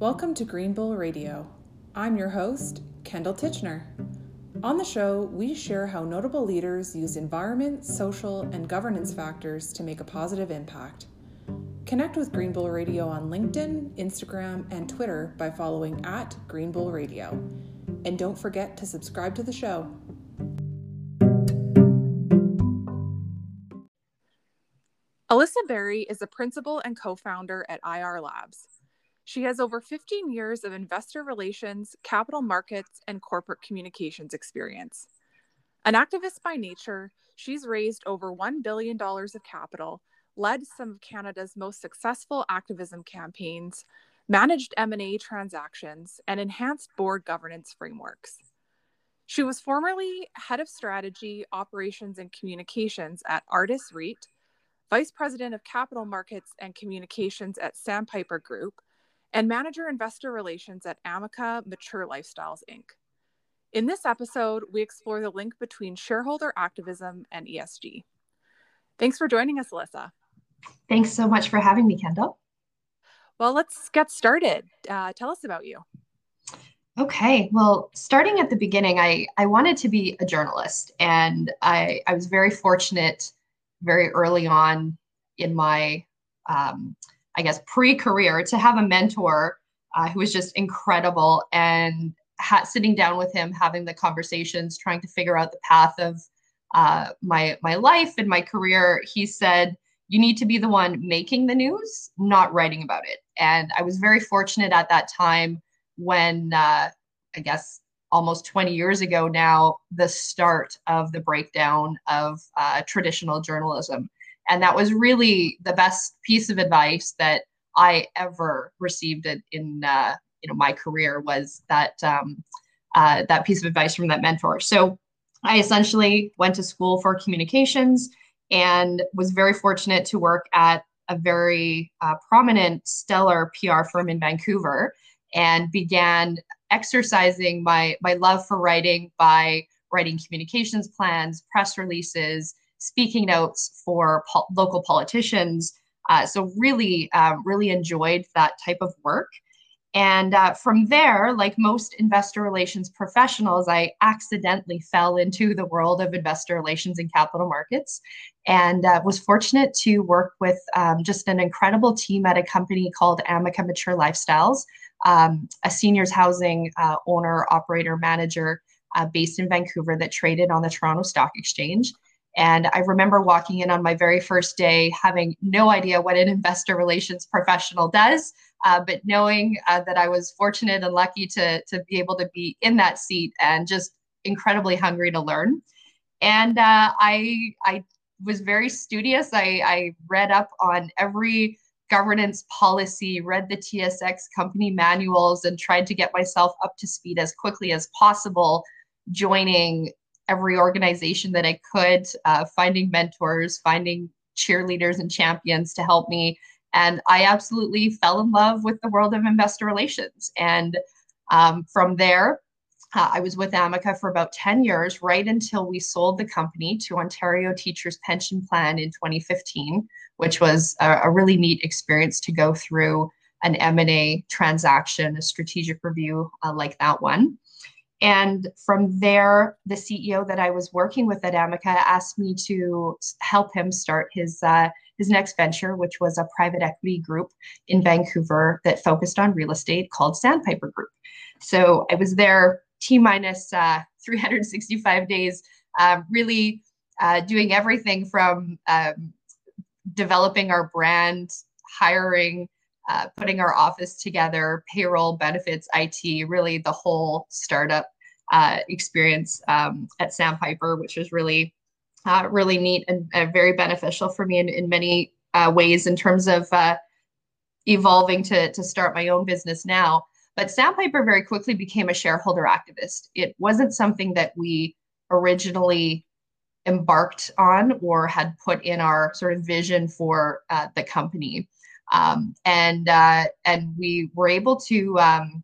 Welcome to Green Bull Radio. I'm your host, Kendall Titchener. On the show, we share how notable leaders use environment, social, and governance factors to make a positive impact. Connect with Green Bull Radio on LinkedIn, Instagram, and Twitter by following at Green Bull Radio. And don't forget to subscribe to the show. Alyssa Barry is a principal and co founder at IR Labs. She has over 15 years of investor relations, capital markets, and corporate communications experience. An activist by nature, she's raised over $1 billion of capital, led some of Canada's most successful activism campaigns, managed M&A transactions, and enhanced board governance frameworks. She was formerly head of strategy, operations, and communications at Artis REIT, vice president of capital markets and communications at Sandpiper Group, and manager investor relations at Amica Mature Lifestyles Inc. In this episode, we explore the link between shareholder activism and ESG. Thanks for joining us, Alyssa. Thanks so much for having me, Kendall. Well, let's get started. Uh, tell us about you. Okay, well, starting at the beginning, I, I wanted to be a journalist, and I, I was very fortunate very early on in my, um, I guess, pre career to have a mentor uh, who was just incredible and ha- sitting down with him, having the conversations, trying to figure out the path of uh, my my life and my career. He said, "You need to be the one making the news, not writing about it." And I was very fortunate at that time when uh, I guess almost 20 years ago now the start of the breakdown of uh, traditional journalism and that was really the best piece of advice that i ever received in uh, you know my career was that um, uh, that piece of advice from that mentor. So i essentially went to school for communications and was very fortunate to work at a very uh, prominent stellar pr firm in vancouver and began exercising my my love for writing by writing communications plans, press releases, speaking notes for po- local politicians. Uh, so really, uh, really enjoyed that type of work. And uh, from there, like most investor relations professionals, I accidentally fell into the world of investor relations and capital markets and uh, was fortunate to work with um, just an incredible team at a company called Amica Mature Lifestyles, um, a seniors housing uh, owner, operator, manager uh, based in Vancouver that traded on the Toronto Stock Exchange. And I remember walking in on my very first day, having no idea what an investor relations professional does, uh, but knowing uh, that I was fortunate and lucky to, to be able to be in that seat and just incredibly hungry to learn. And uh, I, I was very studious. I, I read up on every governance policy, read the TSX company manuals, and tried to get myself up to speed as quickly as possible, joining every organization that I could, uh, finding mentors, finding cheerleaders and champions to help me. And I absolutely fell in love with the world of investor relations. And um, from there, uh, I was with Amica for about 10 years, right until we sold the company to Ontario Teachers Pension Plan in 2015, which was a, a really neat experience to go through an M&A transaction, a strategic review uh, like that one. And from there, the CEO that I was working with at Amica asked me to help him start his uh, his next venture, which was a private equity group in Vancouver that focused on real estate called Sandpiper Group. So I was there T minus uh, 365 days, uh, really uh, doing everything from um, developing our brand, hiring, uh, putting our office together, payroll, benefits, IT, really the whole startup uh, experience um, at Sandpiper, which was really, uh, really neat and very beneficial for me in, in many ways in terms of evolving to, to start my own business now. But Sandpiper very quickly became a shareholder activist. It wasn't something that we originally embarked on or had put in our sort of vision for uh, the company. Um, and uh, and we were able to um,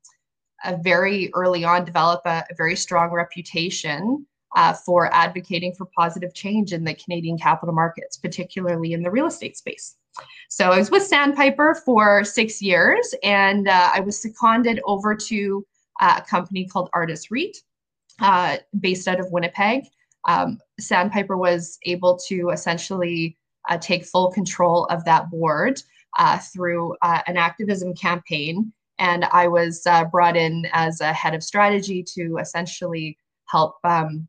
very early on develop a, a very strong reputation uh, for advocating for positive change in the Canadian capital markets, particularly in the real estate space. So I was with Sandpiper for six years, and uh, I was seconded over to uh, a company called Artis REIT, uh, based out of Winnipeg. Um, Sandpiper was able to essentially uh, take full control of that board uh, through uh, an activism campaign. And I was brought in as a head of strategy to essentially help um,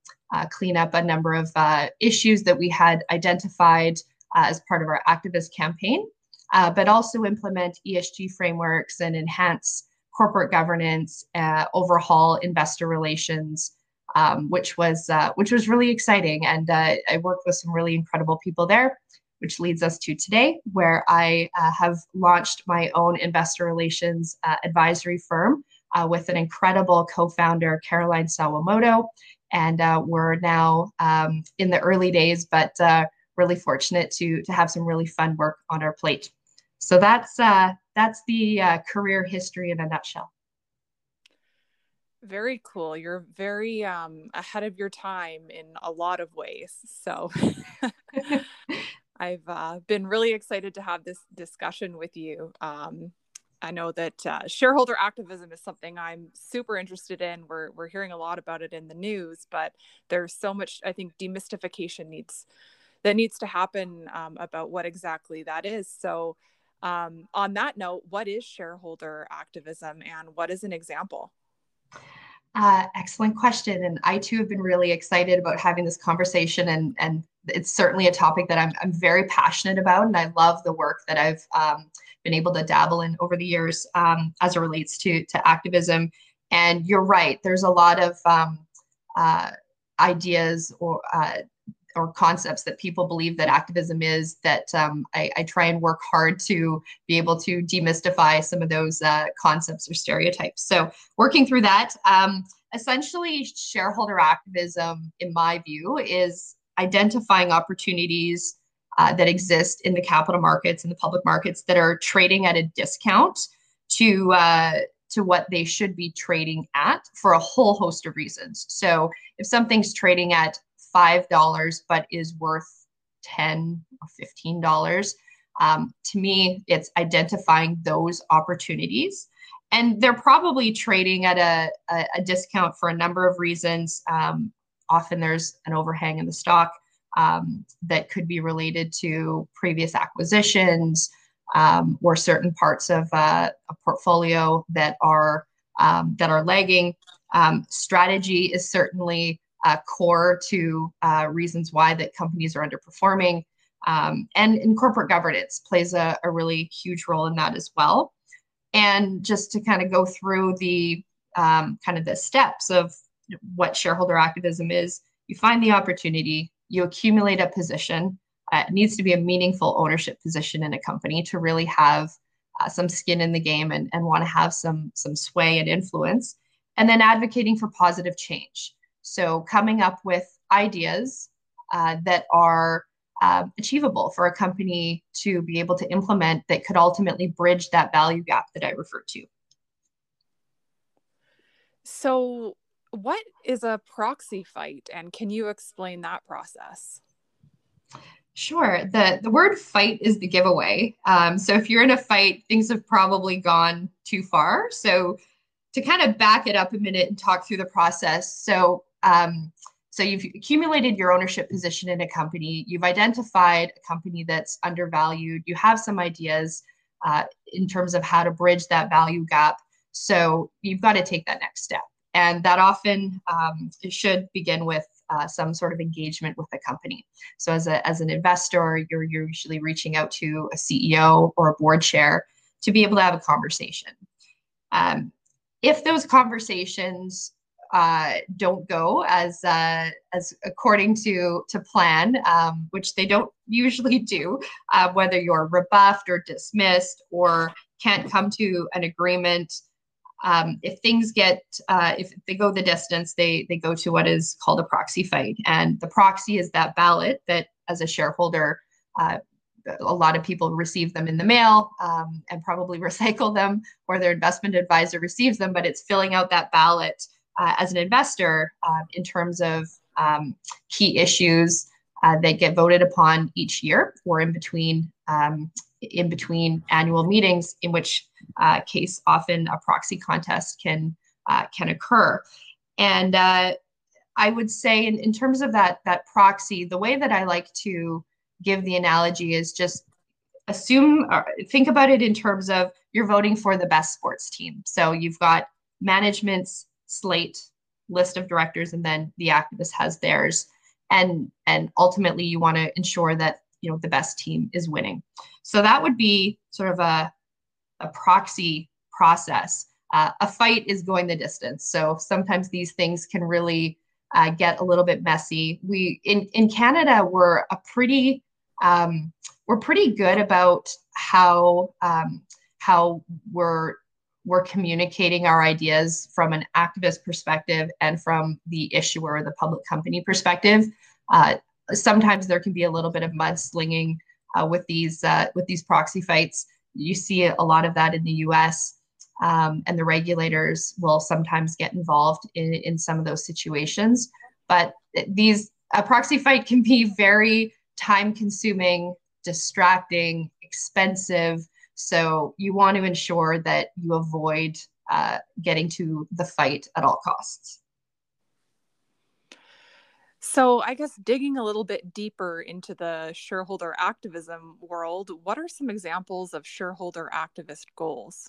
clean up a number of issues that we had identified as part of our activist campaign uh, but also implement ESG frameworks and enhance corporate governance, uh, overhaul investor relations, um, which was uh, which was really exciting. And uh, I worked with some really incredible people there, which leads us to today, where I uh, have launched my own investor relations uh, advisory firm with an incredible co-founder, Caroline Sawamoto. And we're now um, in the early days, but really fortunate to to have some really fun work on our plate. So that's uh, that's the uh, career history in a nutshell. Very cool. You're very um, ahead of your time in a lot of ways. So I've uh, been really excited to have this discussion with you. Um, I know that uh, shareholder activism is something I'm super interested in. We're we're hearing a lot about it in the news, but there's so much I think demystification needs that needs to happen um, about what exactly that is. So, um, on that note, what is shareholder activism and what is an example? Uh, excellent question. And I too have been really excited about having this conversation. And, and it's certainly a topic that I'm, I'm very passionate about. And I love the work that I've um, been able to dabble in over the years um, as it relates to, to activism. And you're right, there's a lot of um, uh, ideas or uh, or concepts that people believe that activism is that um, I, I, try and work hard to be able to demystify some of those uh, concepts or stereotypes so working through that um, essentially shareholder activism in my view is identifying opportunities uh, that exist in the capital markets and the public markets that are trading at a discount to uh, to what they should be trading at for a whole host of reasons. So if something's trading at $5 but is worth 10 or $15. Um, to me, it's identifying those opportunities. And they're probably trading at a, a, a discount for a number of reasons. Um, often there's an overhang in the stock um, that could be related to previous acquisitions um, or certain parts of uh, a portfolio that are um, that are lagging. Um, strategy is certainly uh, core to uh, reasons why that companies are underperforming. Um, and in corporate governance plays a, a, really huge role in that as well. And just to kind of go through the um, kind of the steps of what shareholder activism is, you find the opportunity, you accumulate a position. Uh, it needs to be a meaningful ownership position in a company to really have uh, some skin in the game and, and want to have some some sway and influence. And then advocating for positive change. So coming up with ideas uh, that are uh, achievable for a company to be able to implement that could ultimately bridge that value gap that I referred to. So, what is a proxy fight, and can you explain that process? Sure. the The word "fight" is the giveaway. Um, so, if you're in a fight, things have probably gone too far. So, to kind of back it up a minute and talk through the process. So, um, so you've accumulated your ownership position in a company, you've identified a company that's undervalued, you have some ideas uh, in terms of how to bridge that value gap. So you've got to take that next step. And that often um, should begin with uh, some sort of engagement with the company. So as, a, as an investor, you're, usually reaching out to a CEO or a board chair to be able to have a conversation. Um, if those conversations uh, don't go as uh, as according to to plan, um, which they don't usually do. Uh, whether you're rebuffed or dismissed or can't come to an agreement, um, if things get uh, if they go the distance, they they go to what is called a proxy fight, and the proxy is that ballot that as a shareholder. Uh, a lot of people receive them in the mail um, and probably recycle them, or their investment advisor receives them, but it's filling out that ballot uh, as an investor um, in terms of um, key issues uh, that get voted upon each year or in between um, in between annual meetings, in which uh, case often a proxy contest can uh, can occur. And uh, I would say, in, in terms of that that proxy, the way that I like to give the analogy is just assume or think about it in terms of you're voting for the best sports team. So you've got management's slate list of directors, and then the activist has theirs, and and ultimately you want to ensure that you know the best team is winning. So that would be sort of a a proxy process. Uh, a fight is going the distance. So sometimes these things can really uh, get a little bit messy. We in in Canada we're a pretty um, we're pretty good about how um, how we're we're communicating our ideas from an activist perspective and from the issuer, the public company perspective. Uh, sometimes there can be a little bit of mudslinging uh, with these uh, with these proxy fights. You see a lot of that in the U.S. Um, and the regulators will sometimes get involved in, in some of those situations. But these a proxy fight can be very time consuming, distracting, expensive. So you want to ensure that you avoid uh, getting to the fight at all costs. So, I guess digging a little bit deeper into the shareholder activism world, what are some examples of shareholder activist goals?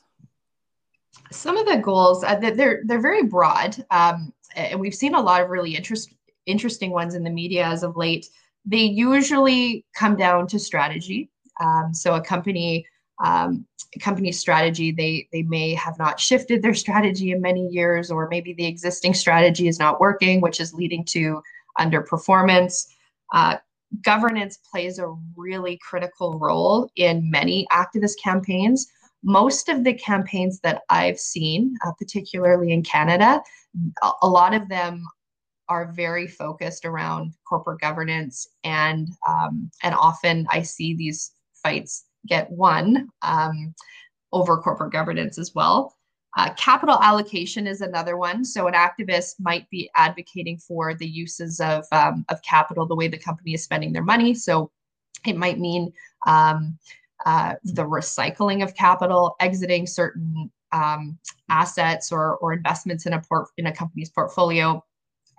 Some of the goals uh, they're they're very broad, um, and we've seen a lot of really interest interesting ones in the media as of late. They usually come down to strategy. Um, so, a company um, company strategy they they may have not shifted their strategy in many years or maybe the existing strategy is not working which is leading to underperformance. Uh, governance plays a really critical role in many activist campaigns. Most of the campaigns that I've seen, uh, particularly in Canada, a lot of them are very focused around corporate governance, and um, and often I see these fights get won um, over corporate governance as well. Uh, capital allocation is another one. So an activist might be advocating for the uses of, um, of capital, the way the company is spending their money. So it might mean um, uh, the recycling of capital, exiting certain um, assets or, or investments in a port in a company's portfolio,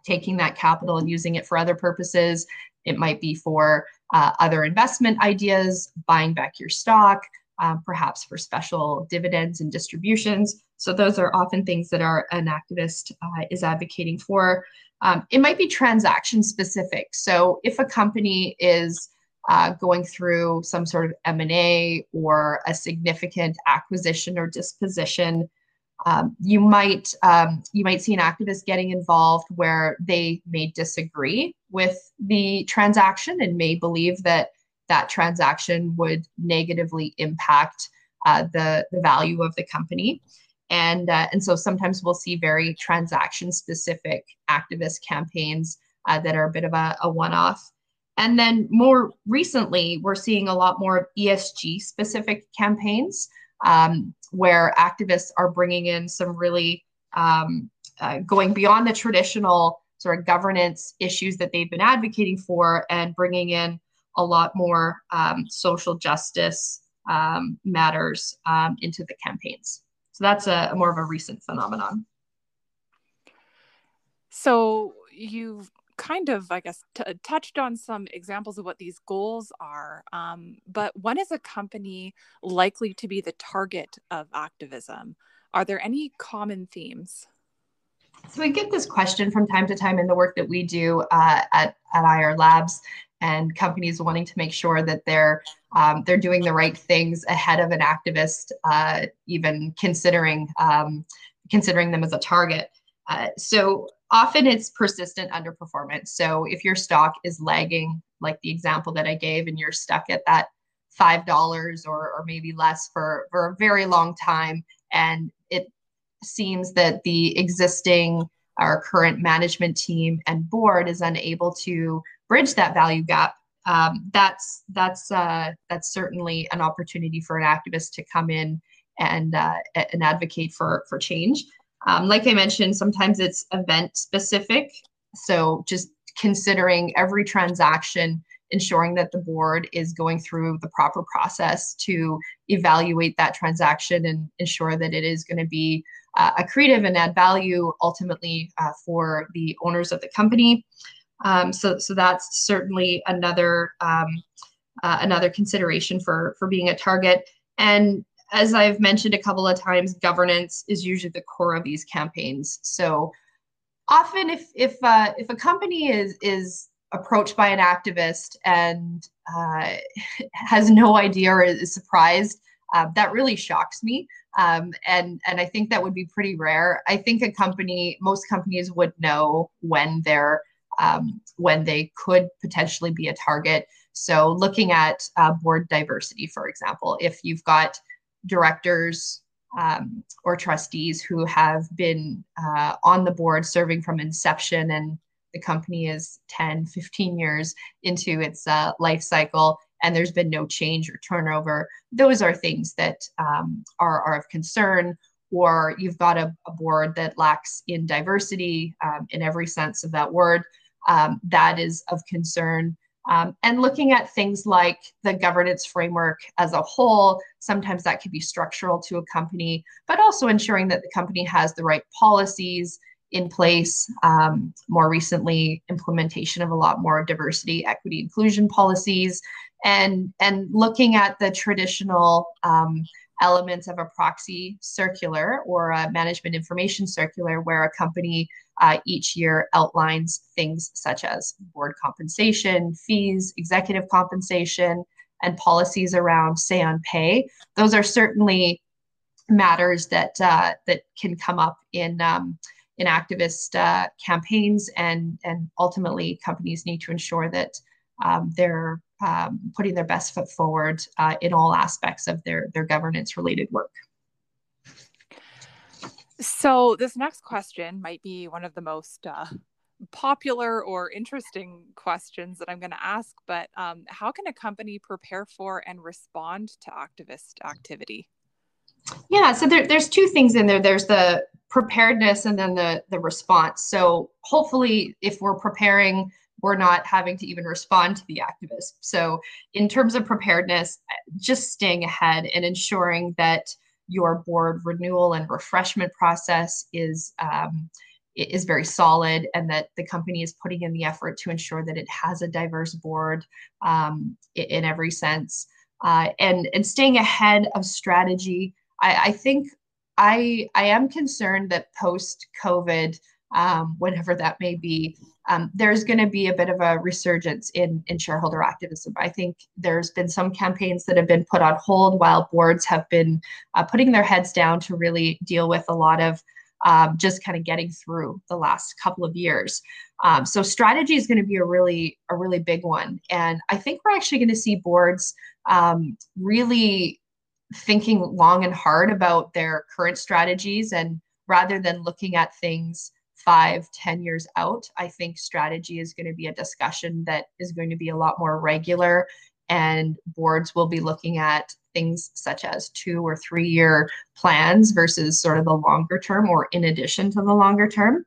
taking that capital and using it for other purposes. It might be for uh, other investment ideas, buying back your stock, um, perhaps for special dividends and distributions. So those are often things that our an activist uh, is advocating for. Um, it might be transaction specific. So if a company is uh, going through some sort of M&A or a significant acquisition or disposition, um, you might um, you might see an activist getting involved where they may disagree with the transaction and may believe that that transaction would negatively impact uh, the, the value of the company. And, uh, and so sometimes we'll see very transaction specific activist campaigns uh, that are a bit of a, a one off. And then more recently, we're seeing a lot more ESG specific campaigns um, where activists are bringing in some really um, uh, going beyond the traditional sort of governance issues that they've been advocating for and bringing in a lot more um, social justice um, matters um, into the campaigns. So that's a, a more of a recent phenomenon. So you've kind of, I guess, t- touched on some examples of what these goals are. Um, but when is a company likely to be the target of activism? Are there any common themes? So we get this question from time to time in the work that we do uh, at, at IR Labs and companies wanting to make sure that they're um, they're doing the right things ahead of an activist, uh, even considering um, considering them as a target. Uh, so often it's persistent underperformance. So if your stock is lagging, like the example that I gave, and you're stuck at that five dollars or or maybe less for for a very long time, and it seems that the existing our current management team and board is unable to bridge that value gap, um, that's that's uh, that's certainly an opportunity for an activist to come in and uh, and advocate for for change. Um, like I mentioned, sometimes it's event specific. So just considering every transaction ensuring that the board is going through the proper process to evaluate that transaction and ensure that it is going to be uh, accretive and add value ultimately uh, for the owners of the company. Um, so, so that's certainly another um, uh, another consideration for for being a target. And as I've mentioned a couple of times, governance is usually the core of these campaigns. So often, if if uh, if a company is is approached by an activist and uh, has no idea or is surprised, uh, that really shocks me. Um, and and I think that would be pretty rare. I think a company, most companies would know when they're um, when they could potentially be a target. So looking at uh, board diversity, for example, if you've got directors um, or trustees who have been uh, on the board serving from inception and the company is 10, 15 years into its uh, life cycle and there's been no change or turnover, those are things that um, are, are of concern. Or you've got a, a board that lacks in diversity um, in every sense of that word. Um, that is of concern. Um, and looking at things like the governance framework as a whole, sometimes that could be structural to a company, but also ensuring that the company has the right policies in place. Um, more recently, implementation of a lot more diversity, equity, inclusion policies, and and looking at the traditional um, elements of a proxy circular or a management information circular, where a company uh, each year outlines things such as board compensation, fees, executive compensation, and policies around say on pay. Those are certainly matters that uh, that can come up in um, in activist uh, campaigns, and and ultimately companies need to ensure that um, they're um, putting their best foot forward uh, in all aspects of their their governance related work. So, this next question might be one of the most uh, popular or interesting questions that I'm going to ask, but um, how can a company prepare for and respond to activist activity? Yeah, so there, there's two things in there. There's the preparedness and then the the response. So hopefully, if we're preparing, we're not having to even respond to the activist. So in terms of preparedness, just staying ahead and ensuring that your board renewal and refreshment process is um, is very solid and that the company is putting in the effort to ensure that it has a diverse board um, in every sense uh, and and staying ahead of strategy I, I, think I I am concerned that post COVID um, that may be um, there's going to be a bit of a resurgence in, in shareholder activism. I think there's been some campaigns that have been put on hold while boards have been uh, putting their heads down to really deal with a lot of um, just kind of getting through the last couple of years. Um, so strategy is going to be a really a really big one, and I think we're actually going to see boards um, really thinking long and hard about their current strategies and rather than looking at things five, ten years out, I think strategy is going to be a discussion that is going to be a lot more regular. And boards will be looking at things such as two or three year plans versus sort of the longer term or in addition to the longer term.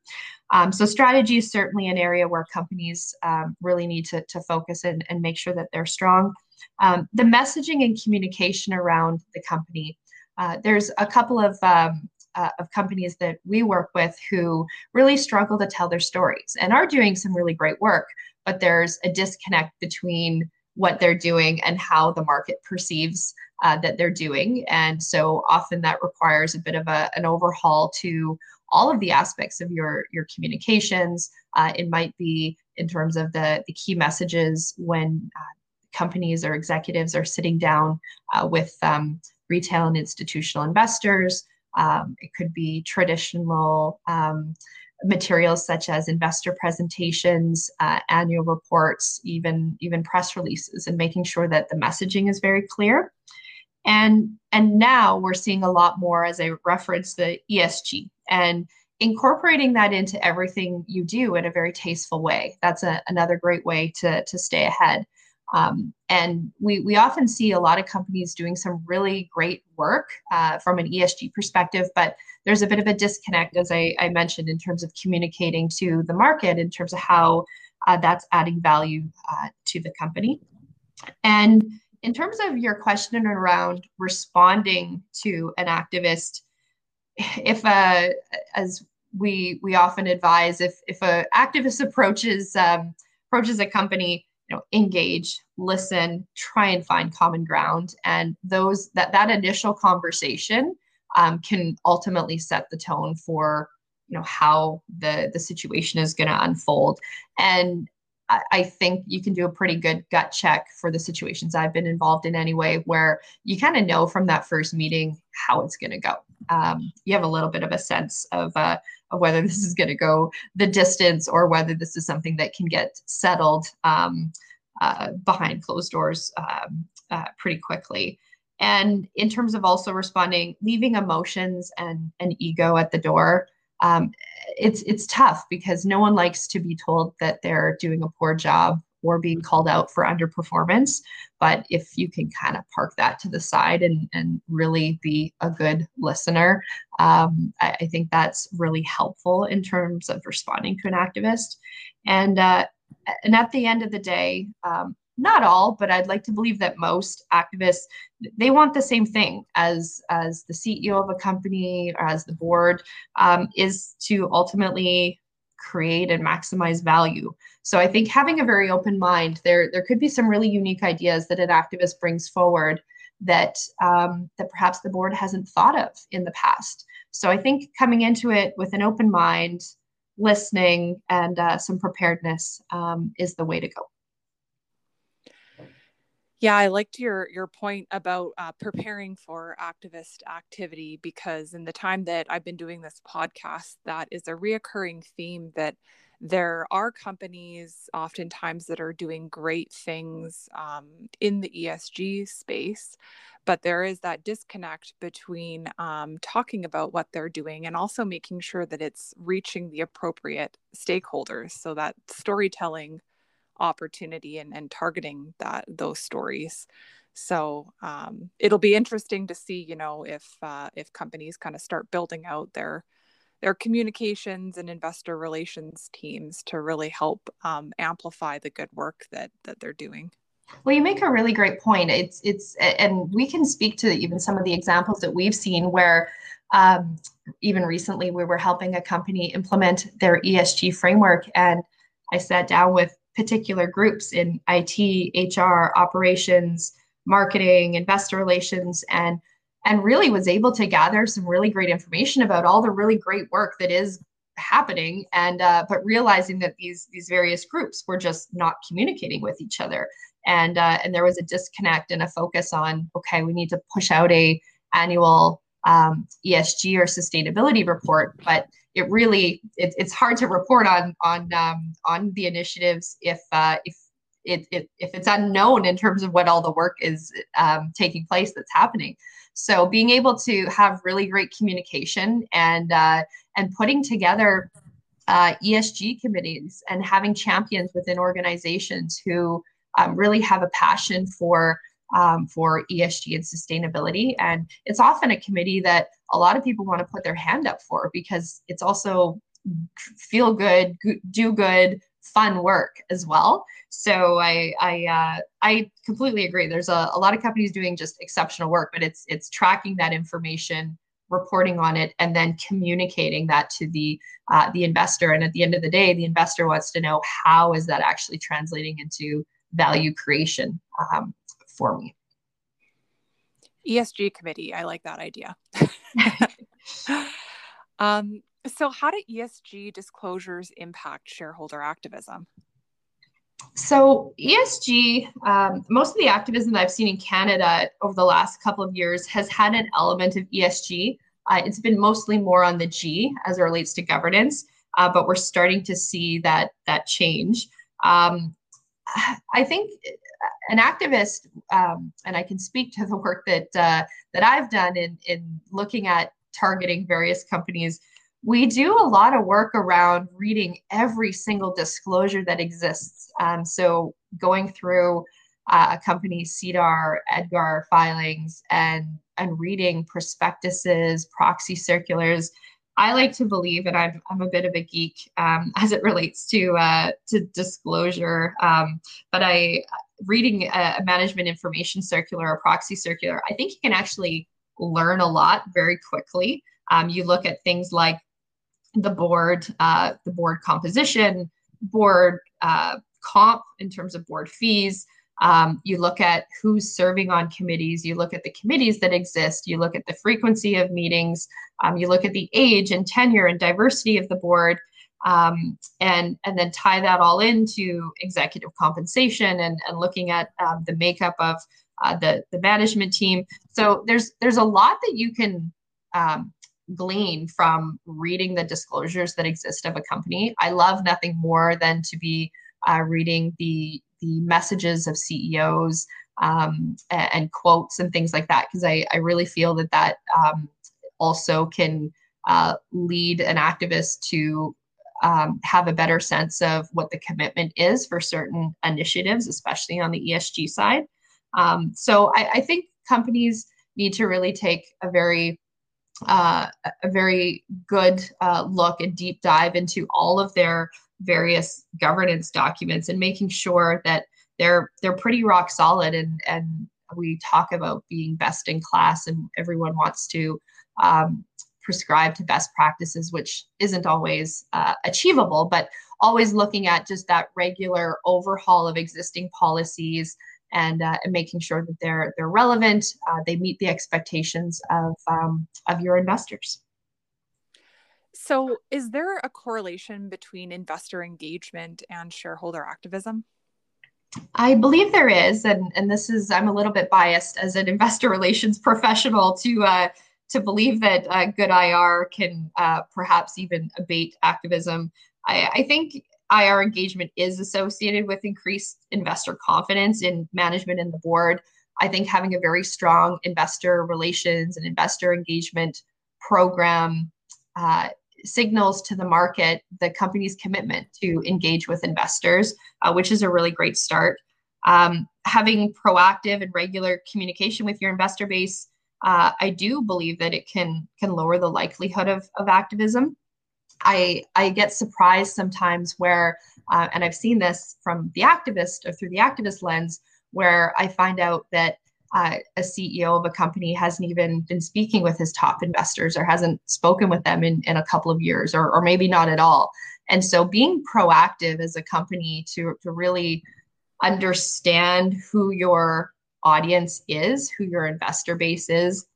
Um, so strategy is certainly an area where companies um, really need to, to focus and, and make sure that they're strong. Um, the messaging and communication around the company. Uh, there's a couple of um, uh, of companies that we work with who really struggle to tell their stories and are doing some really great work, but there's a disconnect between what they're doing and how the market perceives uh, that they're doing. And so often that requires a bit of a, an overhaul to all of the aspects of your, your communications. Uh, it might be in terms of the, the key messages when uh, companies or executives are sitting down uh, with um, retail and institutional investors. Um, it could be traditional um, materials such as investor presentations, uh, annual reports, even even press releases, and making sure that the messaging is very clear. And and now we're seeing a lot more, as I referenced, the ESG and incorporating that into everything you do in a very tasteful way. That's a, another great way to to stay ahead. Um, and we, we often see a lot of companies doing some really great work uh, from an ESG perspective, but there's a bit of a disconnect, as I, I, mentioned, in terms of communicating to the market, in terms of how uh, that's adding value uh, to the company. And in terms of your question around responding to an activist, if uh, as we we often advise, if if an activist approaches um, approaches a company, know, engage, listen, try and find common ground, and those that that initial conversation um, can ultimately set the tone for you know how the the situation is going to unfold and I, I think you can do a pretty good gut check for the situations I've been involved in anyway, where you kind of know from that first meeting how it's going to go. Um, you have a little bit of a sense of, uh, whether this is going to go the distance or whether this is something that can get settled um, uh, behind closed doors um, uh, pretty quickly. And in terms of also responding, leaving emotions and, and ego at the door um, it's it's tough because no one likes to be told that they're doing a poor job or being called out for underperformance. But if you can kind of park that to the side and, and really be a good listener, um, I, I, think that's really helpful in terms of responding to an activist. And uh, and at the end of the day, um, not all, but I'd like to believe that most activists they want the same thing as as the CEO of a company or as the board um, is to ultimately create and maximize value. So I think having a very open mind, there there could be some really unique ideas that an activist brings forward that um, that perhaps the board hasn't thought of in the past. So I think coming into it with an open mind, listening, and uh, some preparedness um, is the way to go. Yeah, I liked your your point about uh, preparing for activist activity because in the time that I've been doing this podcast, that is a reoccurring theme that there are companies oftentimes that are doing great things um, in the ESG space, but there is that disconnect between um, talking about what they're doing and also making sure that it's reaching the appropriate stakeholders. So that storytelling opportunity and, and targeting that those stories. So um, it'll be interesting to see you know if uh, if companies kind of start building out their their communications and investor relations teams to really help um, amplify the good work that that they're doing. Well you make a really great point. It's it's and we can speak to even some of the examples that we've seen where um, even recently we were helping a company implement their esg framework and i sat down with particular groups in IT, HR, operations, marketing, investor relations, and and really was able to gather some really great information about all the really great work that is happening and uh, but realizing that these these various groups were just not communicating with each other. And uh, and there was a disconnect and a focus on okay we need to push out a annual um, ESG or sustainability report but it really it, it's hard to report on on um, on the initiatives if uh, if it, it, if it's unknown in terms of what all the work is um, taking place that's happening. So being able to have really great communication and uh, and putting together uh, ESG committees and having champions within organizations who um, really have a passion for um, for ESG and sustainability. And it's often a committee that a lot of people want to put their hand up for because it's also feel good, do good, fun work as well. So I I uh, I completely agree. There's a, a lot of companies doing just exceptional work, but it's it's tracking that information, reporting on it, and then communicating that to the uh, the investor. And at the end of the day, the investor wants to know how is that actually translating into value creation um, for me. ESG committee. I like that idea. um, so, how do ESG disclosures impact shareholder activism? So, ESG, um, most of the activism that I've seen in Canada over the last couple of years has had an element of ESG. Uh, it's been mostly more on the G as it relates to governance, uh, but we're starting to see that that change. Um, I think an activist, um, and I can speak to the work that uh, that I've done in in looking at targeting various companies. We do a lot of work around reading every single disclosure that exists. Um, so going through uh, a company's SEDAR, EDGAR filings, and and reading prospectuses, proxy circulars. I like to believe, and I'm I'm a bit of a geek um, as it relates to uh, to disclosure. Um, but I reading a, management information circular, a proxy circular, I think you can actually learn a lot very quickly. Um, you look at things like the board, uh, the board composition, board uh, comp in terms of board fees. Um, you look at who's serving on committees. You look at the committees that exist. You look at the frequency of meetings. Um, you look at the age and tenure and diversity of the board, um, and and then tie that all into executive compensation and and looking at um, the makeup of uh, the the management team. So there's there's a lot that you can um, glean from reading the disclosures that exist of a company. I love nothing more than to be uh, reading the the messages of CEOs um, and, and, quotes and things like that because I, I really feel that that um, also can uh, lead an activist to um, have a better sense of what the commitment is for certain initiatives, especially on the ESG side. Um, so I, I, think companies need to really take a very uh, a very good uh, look and deep dive into all of their various governance documents and making sure that they're they're pretty rock solid and and we talk about being best in class and everyone wants to um, prescribe to best practices which isn't always uh, achievable but always looking at just that regular overhaul of existing policies and, uh, and making sure that they're they're relevant uh, they meet the expectations of um, of your investors so, is there a correlation between investor engagement and shareholder activism? I believe there is, and and this is I'm a little bit biased as an investor relations professional to uh, to believe that uh, good IR can uh, perhaps even abate activism. I, I think IR engagement is associated with increased investor confidence in management and the board. I think having a very strong investor relations and investor engagement program uh, signals to the market the company's commitment to engage with investors, uh, which is a really great start. Um, having proactive and regular communication with your investor base, uh, I do believe that it can can lower the likelihood of, of activism. I I get surprised sometimes where, uh, and I've seen this from the activist or through the activist lens, where I find out that uh, a CEO of a company hasn't even been speaking with his top investors or hasn't spoken with them in, in a couple of years or, or maybe not at all. And so being proactive as a company to, to really understand who your audience is, who your investor base is,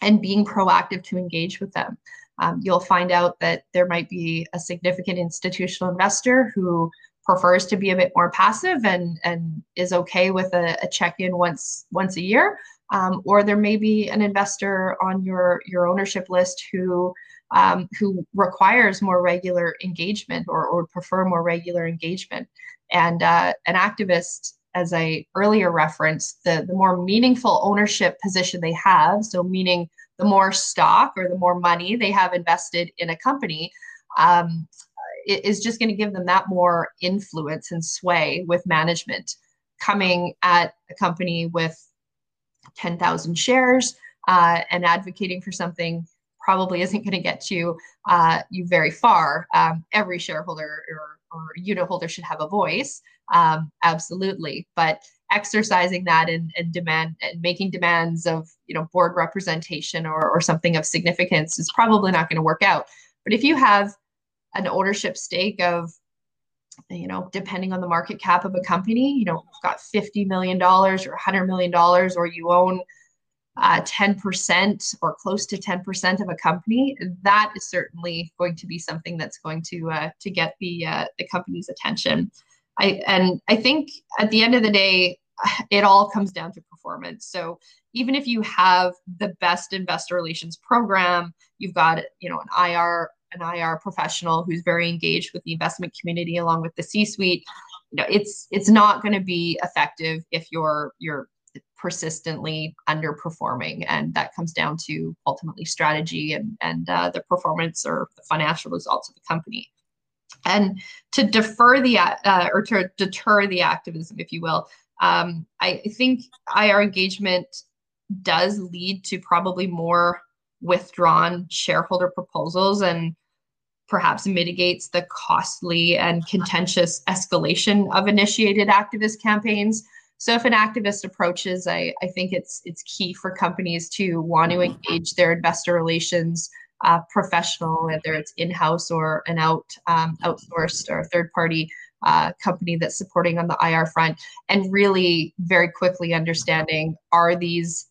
and being proactive to engage with them. Um, you'll find out that there might be a significant institutional investor who prefers to be a bit more passive and and is okay with a, a check-in once once a year. Um, or there may be an investor on your your ownership list who um, who requires more regular engagement or, or prefer more regular engagement. And uh, an activist as i earlier referenced the the more meaningful ownership position they have so meaning the more stock or the more money they have invested in a company um, is just going to give them that more influence and sway with management coming at a company with 10,000 shares uh, and advocating for something probably isn't going to get you uh, you very far. Um, every shareholder or, or unit holder should have a voice, um, absolutely. But exercising that and, and demand and making demands of you know board representation or, or something of significance is probably not going to work out. But if you have an ownership stake of you know depending on the market cap of a company you know got 50 million dollars or 100 million dollars or you own uh, 10% or close to 10% of a company that is certainly going to be something that's going to uh, to get the uh, the company's attention. I and i think at the end of the day it all comes down to performance. So even if you have the best investor relations program you've got you know an ir an IR professional who's very engaged with the investment community along with the C-suite, you know, it's it's not going to be effective if you're you're persistently underperforming, and that comes down to ultimately strategy and and uh, the performance or the financial results of the company. And to defer the uh, or to deter the activism, if you will, um, I think IR engagement does lead to probably more withdrawn shareholder proposals and perhaps mitigates the costly and contentious escalation of initiated activist campaigns. So if an activist approaches, I, I think it's it's key for companies to want to engage their investor relations uh, professional, whether it's in-house or an out um, outsourced or third party uh, company that's supporting on the IR front, and really very quickly understanding are these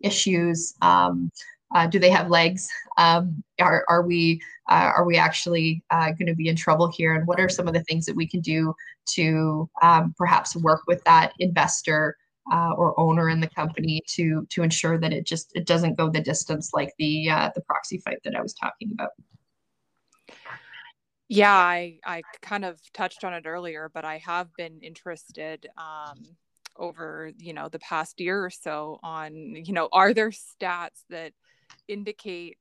issues um, uh, do they have legs? Um, are, are we uh, are we actually uh, going to be in trouble here? And what are some of the things that we can do to um, perhaps work with that investor uh, or owner in the company to to ensure that it just it doesn't go the distance like the uh, the proxy fight that I was talking about. Yeah, I I kind of touched on it earlier, but I have been interested um, over you know the past year or so on you know are there stats that indicate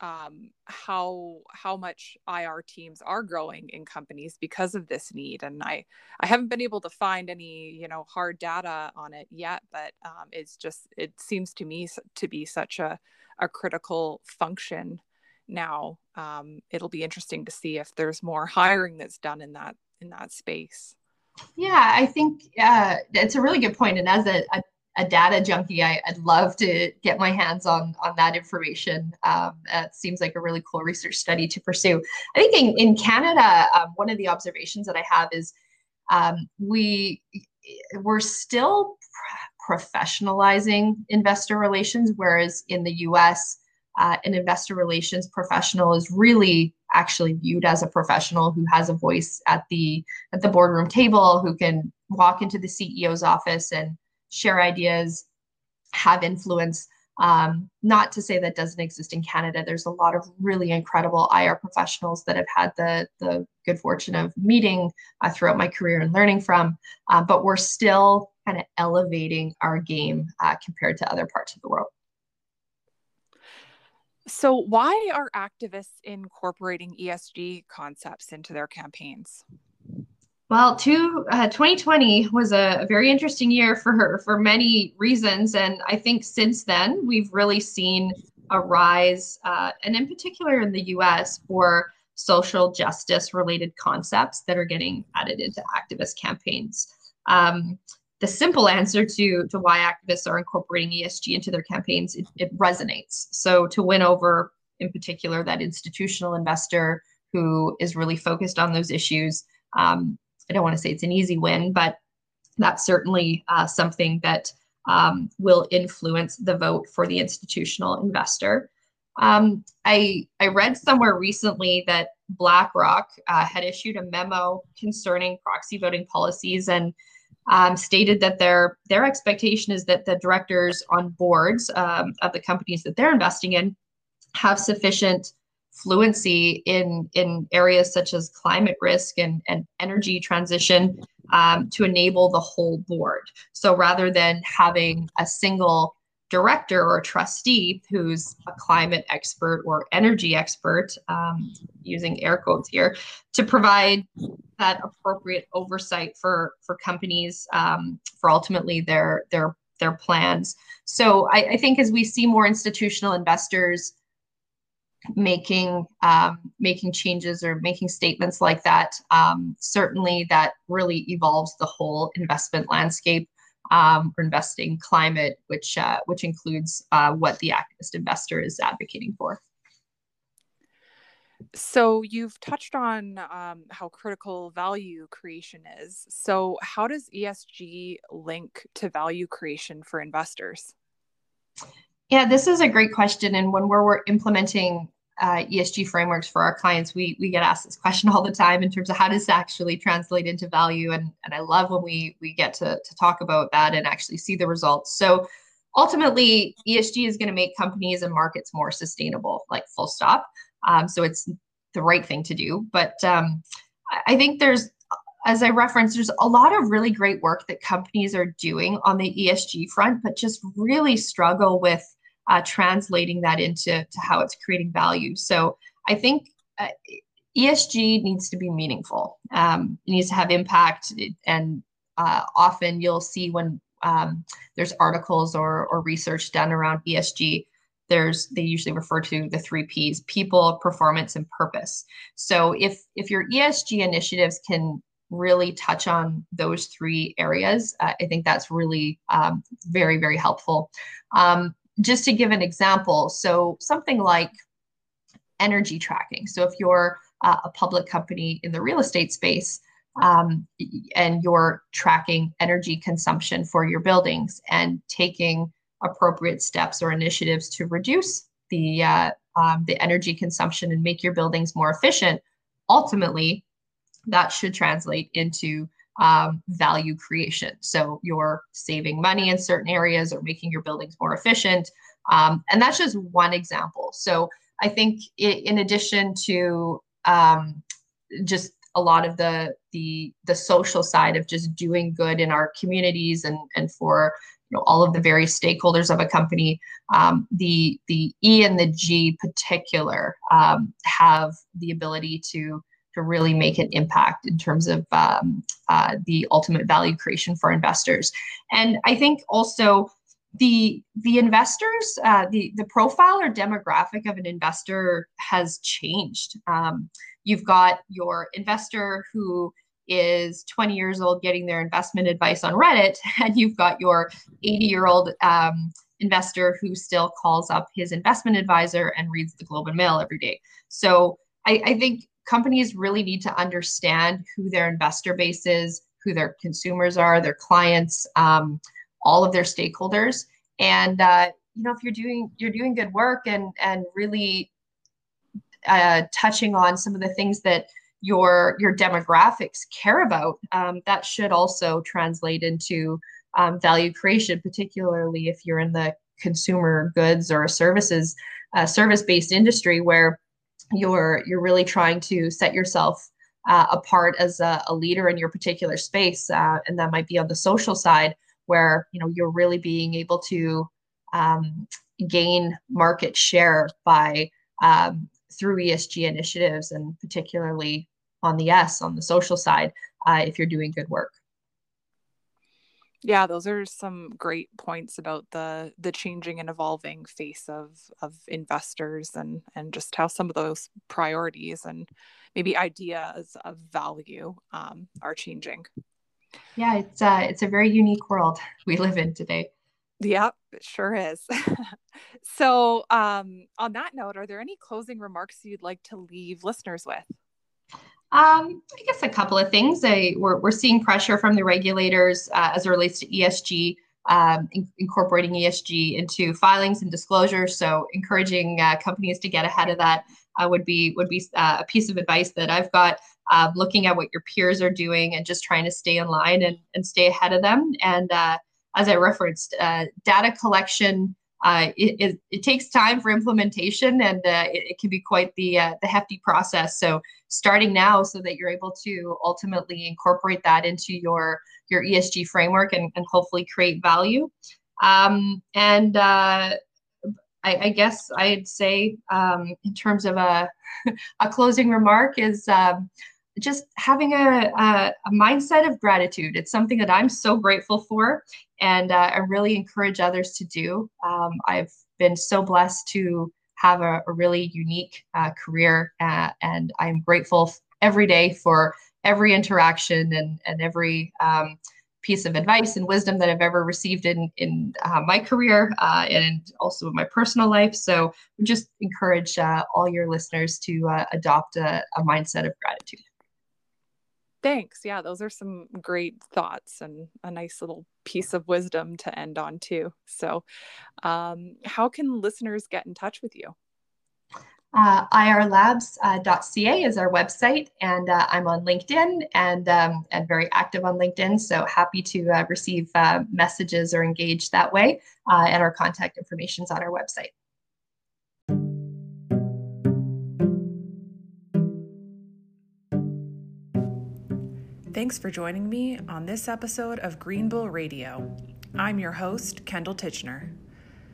um, how how much IR teams are growing in companies because of this need. And I I haven't been able to find any you know hard data on it yet, but um, it's just it seems to me to be such a a critical function now. Um, it'll be interesting to see if there's more hiring that's done in that in that space. Yeah, I think uh, it's a really good point. And as a, a a data junkie, I, would love to get my hands on on that information. Um, it seems like a really cool research study to pursue. I think in, in Canada, um, one of the observations that I have is um, we we're still professionalizing investor relations, whereas in the U.S. Uh, an investor relations professional is really actually viewed as a professional who has a voice at the at the boardroom table, who can walk into the CEO's office and share ideas, have influence. Um, not to say that doesn't exist in Canada. There's a lot of really incredible IR professionals that I've had the, the good fortune of meeting uh, throughout my career and learning from, uh, but we're still kind of elevating our game uh, compared to other parts of the world. So, why are activists incorporating ESG concepts into their campaigns? Well, two, uh, 2020 was a, very interesting year for her for many reasons. And I think since then, we've really seen a rise, uh, and in particular in the US, for social justice related concepts that are getting added into activist campaigns. Um, the simple answer to, to why activists are incorporating ESG into their campaigns, it, it resonates. So to win over, in particular, that institutional investor who is really focused on those issues, um, I don't want to say it's an easy win, but that's certainly uh, something that um, will influence the vote for the institutional investor. Um, I I read somewhere recently that BlackRock uh, had issued a memo concerning proxy voting policies and um, stated that their their expectation is that the directors on boards um, of the companies that they're investing in have sufficient fluency in in areas such as climate risk and, and energy transition um, to enable the whole board. So rather than having a single director or trustee who's a climate expert or energy expert, um, using air quotes here, to provide that appropriate oversight for for companies um, for ultimately their their their plans. So I, I think as we see more institutional investors making um, making changes or making statements like that um, certainly that really evolves the whole investment landscape um, for investing climate which uh, which includes uh, what the activist investor is advocating for. So you've touched on um, how critical value creation is. So how does esg link to value creation for investors yeah, this is a great question. And when we're, we're implementing uh, ESG frameworks for our clients, we we get asked this question all the time in terms of how does this actually translate into value, and and I love when we we get to to talk about that and actually see the results. So ultimately, ESG is going to make companies and markets more sustainable, like full stop. Um, so it's the right thing to do, but um, I think there's as I referenced, there's a lot of really great work that companies are doing on the ESG front, but just really struggle with uh, translating that into to how it's creating value. So I think uh, ESG needs to be meaningful. Um, it needs to have impact, and uh, often you'll see when um, there's articles or or research done around ESG, there's they usually refer to the three P's: people, performance, and purpose. So if if your ESG initiatives can really touch on those three areas, uh, I think that's really um, very very helpful. Um, just to give an example, so something like energy tracking. So if you're uh, a public company in the real estate space, um, and you're tracking energy consumption for your buildings and taking appropriate steps or initiatives to reduce the uh, um, the energy consumption and make your buildings more efficient, ultimately, that should translate into um, value creation. So you're saving money in certain areas or making your buildings more efficient. Um, and that's just one example. So I think in addition to um, just a lot of the the the social side of just doing good in our communities and and for you know all of the various stakeholders of a company um, the the e and the g particular um, have the ability to to really make an impact in terms of um, uh, the ultimate value creation for investors and i think also the the investors uh, the the profile or demographic of an investor has changed um, you've got your investor who is 20 years old getting their investment advice on Reddit, and you've got your 80 year old um, investor who still calls up his investment advisor and reads the Globe and Mail every day. So I, I think companies really need to understand who their investor base is, who their consumers are, their clients, um, all of their stakeholders, and uh, you know if you're doing you're doing good work and and really uh, touching on some of the things that your your demographics care about, um, that should also translate into um, value creation, particularly if you're in the consumer goods or services uh, service based industry where you're you're really trying to set yourself uh, apart as a, a, leader in your particular space, uh, and that might be on the social side where you know you're really being able to um, gain market share by um, through ESG initiatives and particularly on the S on the social side uh, if you're doing good work. Yeah, those are some great points about the the changing and evolving face of of investors and and just how some of those priorities and maybe ideas of value um, are changing. Yeah, it's uh, it's a very unique world we live in today. Yep, it sure is. so, um, on that note, are there any closing remarks you'd like to leave listeners with? Um, I guess a couple of things. We're, we're seeing pressure from the regulators uh, as it relates to ESG, um, in, incorporating ESG into filings and disclosures. So, encouraging uh, companies to get ahead of that uh, would be would be uh, a piece of advice that I've got. Um, looking at what your peers are doing and just trying to stay in line and, and stay ahead of them. And uh, as I referenced, uh, data collection. Uh, it, it, it, takes time for implementation and uh, it, it, can be quite the, uh, the hefty process. So starting now so that you're able to ultimately incorporate that into your, your ESG framework and, and hopefully create value. Um, and uh, I, I, guess I'd say um, in terms of a, a closing remark is um, just having a, a, a, mindset of gratitude. It's something that I'm so grateful for, and uh, I really encourage others to do. Um, I've been so blessed to have a, a really unique uh, career, uh, and I'm grateful every day for every interaction and, and every um, piece of advice and wisdom that I've ever received in in uh, my career uh, and also in my personal life. So, just encourage uh, all your listeners to adopt a mindset of gratitude. Thanks. Yeah, those are some great thoughts and a nice little piece of wisdom to end on, too. So, um, how can listeners get in touch with you? Uh, irlabs.ca is our website, and uh, I'm on LinkedIn and um, and very active on LinkedIn. So happy to uh, receive uh, messages or engage that way. Uh, and our contact information is on our website. Thanks for joining me on this episode of Green Bull Radio. I'm your host, Kendall Titchener.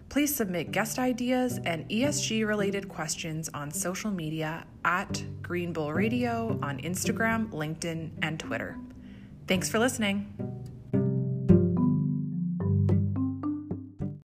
Please submit guest ideas and ESG related questions on social media at Green Bull Radio on Instagram, LinkedIn, and Twitter. Thanks for listening.